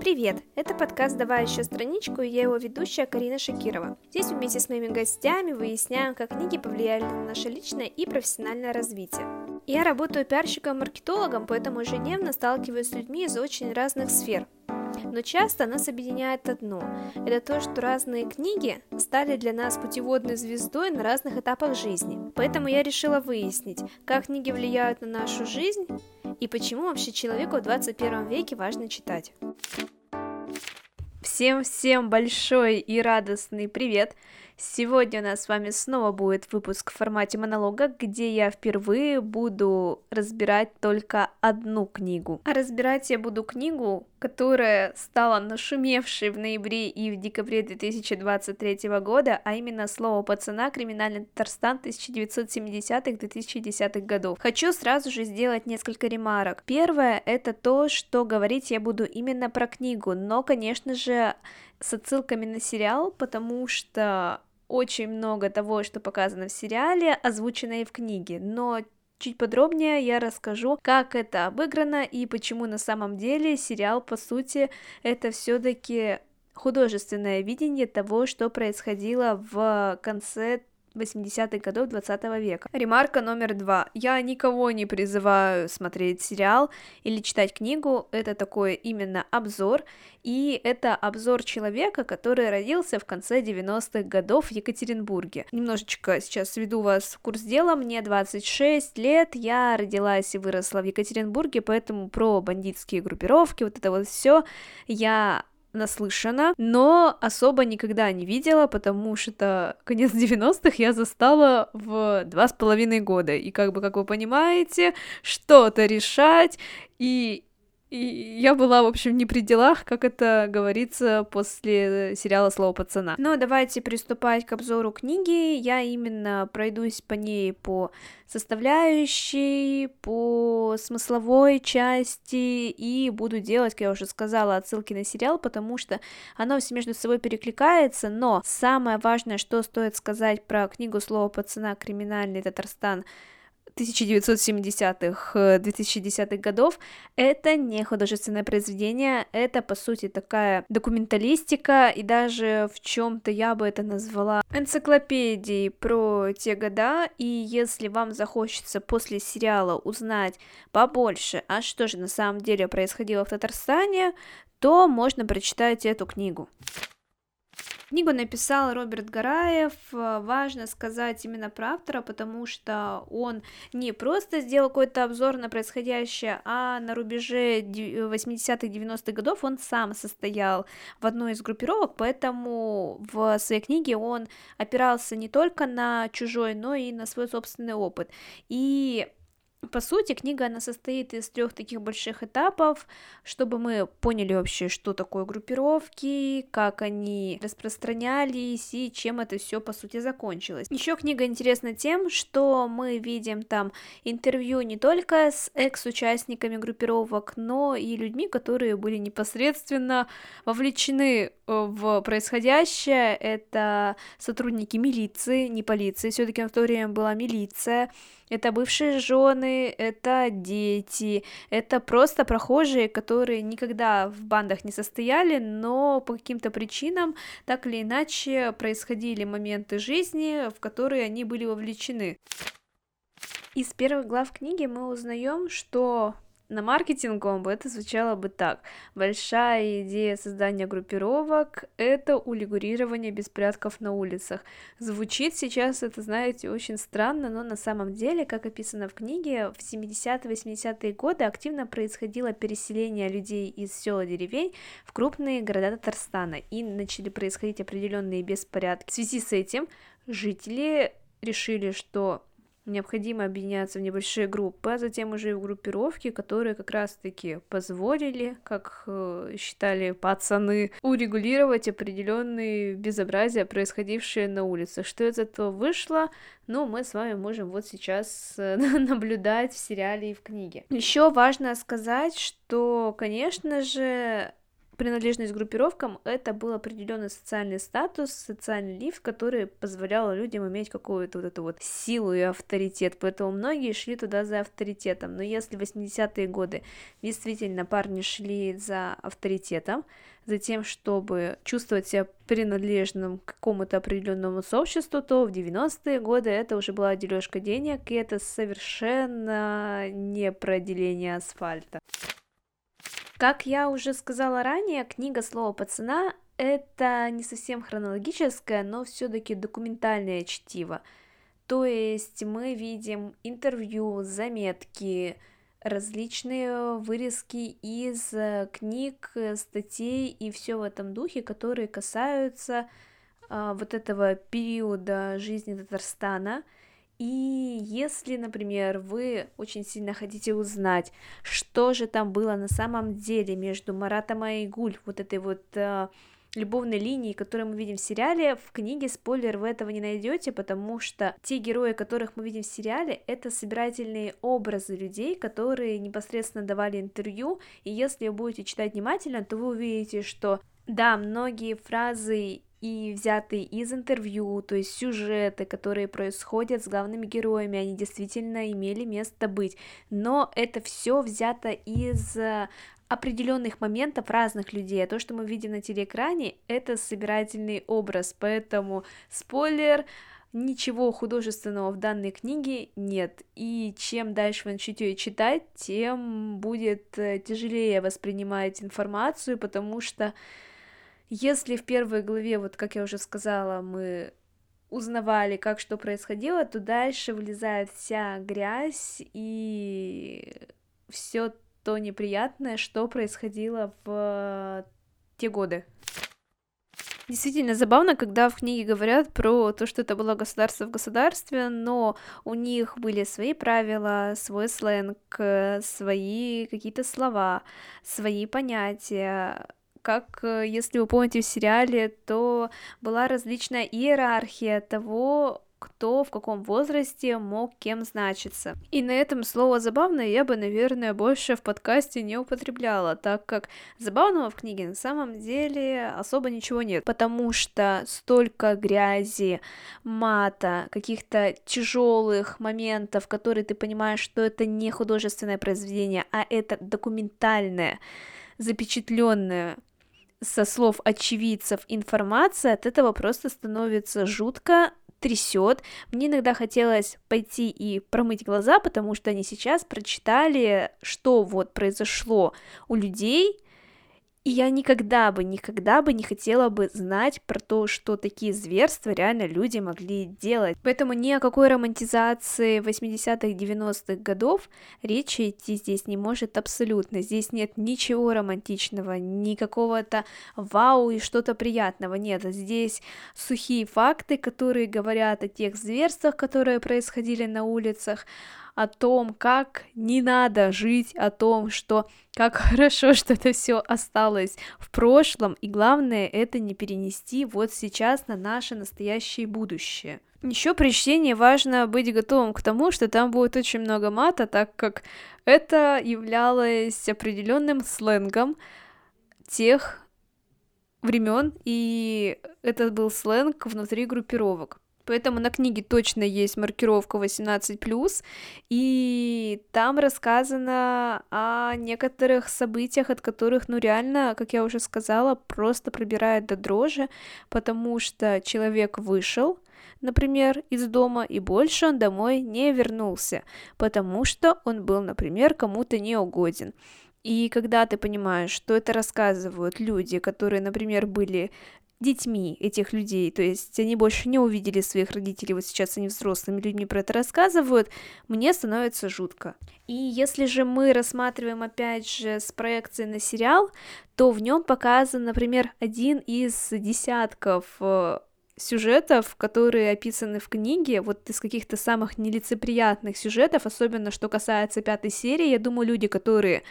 Привет! Это подкаст «Давай еще страничку» и я его ведущая Карина Шакирова. Здесь вместе с моими гостями выясняем, как книги повлияли на наше личное и профессиональное развитие. Я работаю пиарщиком-маркетологом, поэтому ежедневно сталкиваюсь с людьми из очень разных сфер. Но часто нас объединяет одно – это то, что разные книги стали для нас путеводной звездой на разных этапах жизни. Поэтому я решила выяснить, как книги влияют на нашу жизнь и почему вообще человеку в 21 веке важно читать. Всем-всем большой и радостный привет! Сегодня у нас с вами снова будет выпуск в формате монолога, где я впервые буду разбирать только одну книгу. А разбирать я буду книгу, которая стала нашумевшей в ноябре и в декабре 2023 года, а именно «Слово пацана. Криминальный Татарстан 1970-2010 годов». Хочу сразу же сделать несколько ремарок. Первое — это то, что говорить я буду именно про книгу, но, конечно же, с отсылками на сериал, потому что очень много того, что показано в сериале, озвучено и в книге, но Чуть подробнее я расскажу, как это обыграно и почему на самом деле сериал, по сути, это все-таки художественное видение того, что происходило в конце 80-х годов 20 века. Ремарка номер два. Я никого не призываю смотреть сериал или читать книгу, это такой именно обзор, и это обзор человека, который родился в конце 90-х годов в Екатеринбурге. Немножечко сейчас сведу вас в курс дела, мне 26 лет, я родилась и выросла в Екатеринбурге, поэтому про бандитские группировки, вот это вот все я наслышана, но особо никогда не видела, потому что конец 90-х я застала в два с половиной года, и как бы, как вы понимаете, что-то решать, и и я была, в общем, не при делах, как это говорится после сериала «Слово пацана». Но давайте приступать к обзору книги. Я именно пройдусь по ней по составляющей, по смысловой части и буду делать, как я уже сказала, отсылки на сериал, потому что оно все между собой перекликается, но самое важное, что стоит сказать про книгу «Слово пацана. Криминальный Татарстан» 1970-х, 2010-х годов, это не художественное произведение, это, по сути, такая документалистика, и даже в чем-то я бы это назвала энциклопедией про те года, и если вам захочется после сериала узнать побольше, а что же на самом деле происходило в Татарстане, то можно прочитать эту книгу. Книгу написал Роберт Гараев. Важно сказать именно про автора, потому что он не просто сделал какой-то обзор на происходящее, а на рубеже 80-х, 90-х годов он сам состоял в одной из группировок, поэтому в своей книге он опирался не только на чужой, но и на свой собственный опыт. И по сути, книга, она состоит из трех таких больших этапов, чтобы мы поняли вообще, что такое группировки, как они распространялись и чем это все по сути закончилось. Еще книга интересна тем, что мы видим там интервью не только с экс-участниками группировок, но и людьми, которые были непосредственно вовлечены э, в происходящее. Это сотрудники милиции, не полиции, все-таки в то время была милиция, это бывшие жены, это дети, это просто прохожие, которые никогда в бандах не состояли, но по каким-то причинам так или иначе происходили моменты жизни, в которые они были вовлечены. Из первых глав книги мы узнаем, что на маркетинговом бы это звучало бы так. Большая идея создания группировок — это урегулирование беспорядков на улицах. Звучит сейчас это, знаете, очень странно, но на самом деле, как описано в книге, в 70-80-е годы активно происходило переселение людей из сел и деревень в крупные города Татарстана, и начали происходить определенные беспорядки. В связи с этим жители решили, что необходимо объединяться в небольшие группы, а затем уже и в группировки, которые как раз-таки позволили, как э, считали пацаны, урегулировать определенные безобразия, происходившие на улицах. Что из этого вышло, ну, мы с вами можем вот сейчас э, наблюдать в сериале и в книге. Еще важно сказать, что, конечно же, принадлежность к группировкам это был определенный социальный статус, социальный лифт, который позволял людям иметь какую-то вот эту вот силу и авторитет, поэтому многие шли туда за авторитетом, но если в 80-е годы действительно парни шли за авторитетом, за тем, чтобы чувствовать себя принадлежным к какому-то определенному сообществу, то в 90-е годы это уже была дележка денег, и это совершенно не про деление асфальта. Как я уже сказала ранее, книга «Слово пацана» — это не совсем хронологическое, но все-таки документальное чтиво. То есть мы видим интервью, заметки, различные вырезки из э, книг, э, статей и все в этом духе, которые касаются а, вот этого периода жизни Татарстана. И если, например, вы очень сильно хотите узнать, что же там было на самом деле между Маратом и Айгуль, вот этой вот а, любовной линии, которую мы видим в сериале, в книге спойлер вы этого не найдете, потому что те герои, которых мы видим в сериале, это собирательные образы людей, которые непосредственно давали интервью, и если вы будете читать внимательно, то вы увидите, что да, многие фразы и взятые из интервью, то есть сюжеты, которые происходят с главными героями, они действительно имели место быть, но это все взято из определенных моментов разных людей, а то, что мы видим на телеэкране, это собирательный образ, поэтому спойлер, ничего художественного в данной книге нет, и чем дальше вы начнете ее читать, тем будет э, тяжелее воспринимать информацию, потому что если в первой главе, вот как я уже сказала, мы узнавали, как что происходило, то дальше вылезает вся грязь и все то неприятное, что происходило в те годы. Действительно забавно, когда в книге говорят про то, что это было государство в государстве, но у них были свои правила, свой сленг, свои какие-то слова, свои понятия. Как, если вы помните в сериале, то была различная иерархия того, кто в каком возрасте мог кем значиться. И на этом слово «забавно» я бы, наверное, больше в подкасте не употребляла, так как забавного в книге на самом деле особо ничего нет, потому что столько грязи, мата, каких-то тяжелых моментов, которые ты понимаешь, что это не художественное произведение, а это документальное, запечатленное со слов очевидцев информация, от этого просто становится жутко трясет. Мне иногда хотелось пойти и промыть глаза, потому что они сейчас прочитали, что вот произошло у людей, и я никогда бы, никогда бы не хотела бы знать про то, что такие зверства реально люди могли делать. Поэтому ни о какой романтизации 80-х, 90-х годов речи идти здесь не может абсолютно. Здесь нет ничего романтичного, ни какого-то вау и что-то приятного. Нет, здесь сухие факты, которые говорят о тех зверствах, которые происходили на улицах, о том, как не надо жить, о том, что как хорошо, что это все осталось в прошлом, и главное это не перенести вот сейчас на наше настоящее будущее. Еще при чтении важно быть готовым к тому, что там будет очень много мата, так как это являлось определенным сленгом тех времен, и это был сленг внутри группировок. Поэтому на книге точно есть маркировка 18+, и там рассказано о некоторых событиях, от которых, ну реально, как я уже сказала, просто пробирает до дрожи, потому что человек вышел, например, из дома, и больше он домой не вернулся, потому что он был, например, кому-то неугоден. И когда ты понимаешь, что это рассказывают люди, которые, например, были детьми этих людей, то есть они больше не увидели своих родителей, вот сейчас они взрослыми людьми про это рассказывают, мне становится жутко. И если же мы рассматриваем опять же с проекцией на сериал, то в нем показан, например, один из десятков э, сюжетов, которые описаны в книге, вот из каких-то самых нелицеприятных сюжетов, особенно что касается пятой серии, я думаю, люди, которые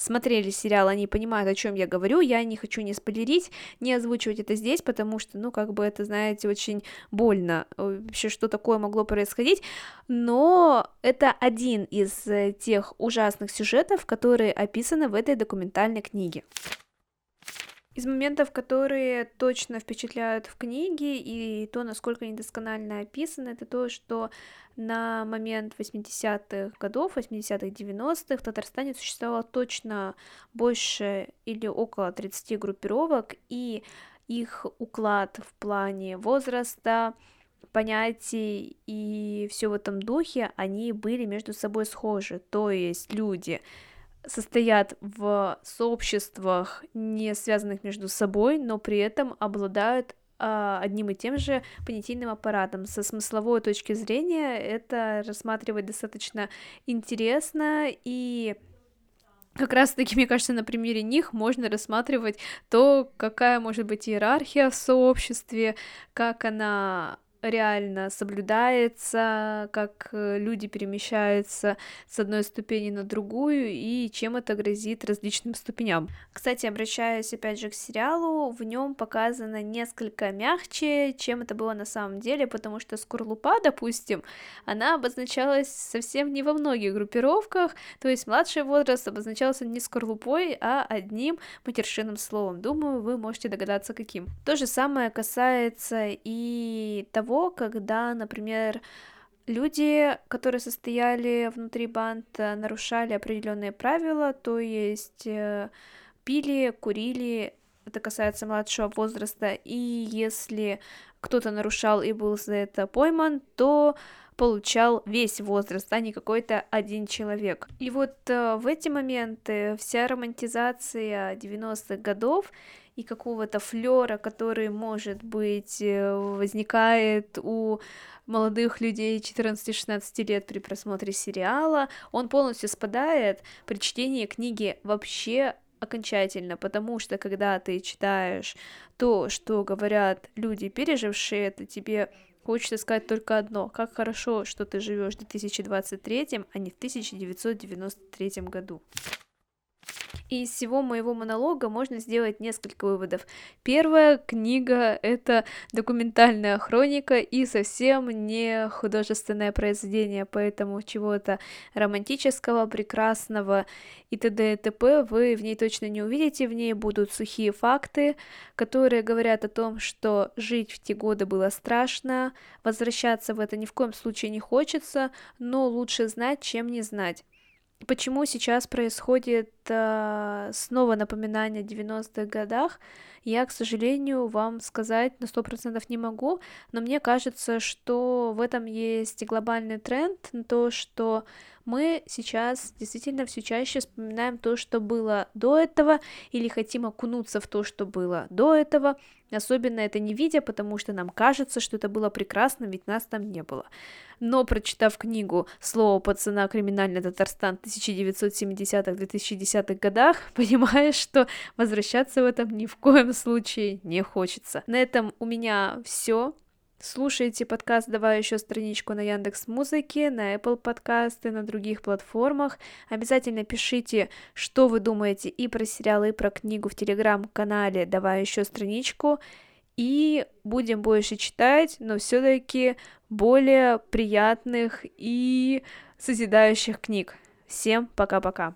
смотрели сериал, они понимают, о чем я говорю, я не хочу не спойлерить, не озвучивать это здесь, потому что, ну, как бы это, знаете, очень больно, э, вообще, что такое могло происходить, но это один из э, тех ужасных сюжетов, которые описаны в этой документальной книге. Из моментов, которые точно впечатляют в книге, и то, насколько недосконально описано, это то, что на момент 80-х годов, 80-х, 90-х в Татарстане существовало точно больше или около 30 группировок, и их уклад в плане возраста, понятий и все в этом духе, они были между собой схожи. То есть люди состоят в сообществах, не связанных между собой, но при этом обладают а, одним и тем же понятийным аппаратом. Со смысловой точки зрения это рассматривать достаточно интересно и как раз таки, мне кажется, на примере них можно рассматривать то, какая может быть иерархия в сообществе, как она реально соблюдается, как э, люди перемещаются с одной ступени на другую и чем это грозит различным ступеням. Кстати, обращаясь опять же к сериалу, в нем показано несколько мягче, чем это было на самом деле, потому что скорлупа, допустим, она обозначалась совсем не во многих группировках, то есть младший возраст обозначался не скорлупой, а одним матершинным словом. Думаю, вы можете догадаться, каким. То же самое касается и того, того, когда, например, люди, которые состояли внутри банда, нарушали определенные правила, то есть э, пили, курили, это касается младшего возраста, и если кто-то нарушал и был за это пойман, то получал весь возраст, а не какой-то один человек. И вот э, в эти моменты вся романтизация 90-х годов и какого-то флера, который, может быть, э, возникает у молодых людей 14-16 лет при просмотре сериала, он полностью спадает при чтении книги вообще окончательно, потому что когда ты читаешь то, что говорят люди, пережившие это, тебе хочется сказать только одно, как хорошо, что ты живешь в 2023, а не в 1993 году. И из всего моего монолога можно сделать несколько выводов. Первая книга — это документальная хроника и совсем не художественное произведение, поэтому чего-то романтического, прекрасного и т.д. и т.п. вы в ней точно не увидите, в ней будут сухие факты, которые говорят о том, что жить в те годы было страшно, возвращаться в это ни в коем случае не хочется, но лучше знать, чем не знать. Почему сейчас происходит э, снова напоминание о 90-х годах, я, к сожалению, вам сказать на 100% не могу, но мне кажется, что в этом есть глобальный тренд то, что мы сейчас действительно все чаще вспоминаем то, что было до этого, или хотим окунуться в то, что было до этого, особенно это не видя, потому что нам кажется, что это было прекрасно, ведь нас там не было. Но прочитав книгу «Слово пацана. Криминальный Татарстан 1970-2010-х годах», понимаешь, что возвращаться в этом ни в коем случае не хочется. На этом у меня все. Слушайте подкаст «Давай еще страничку» на Яндекс Музыке, на Apple подкасты, на других платформах. Обязательно пишите, что вы думаете и про сериалы, и про книгу в телеграм-канале «Давай еще страничку». И будем больше читать, но все-таки более приятных и созидающих книг. Всем пока-пока.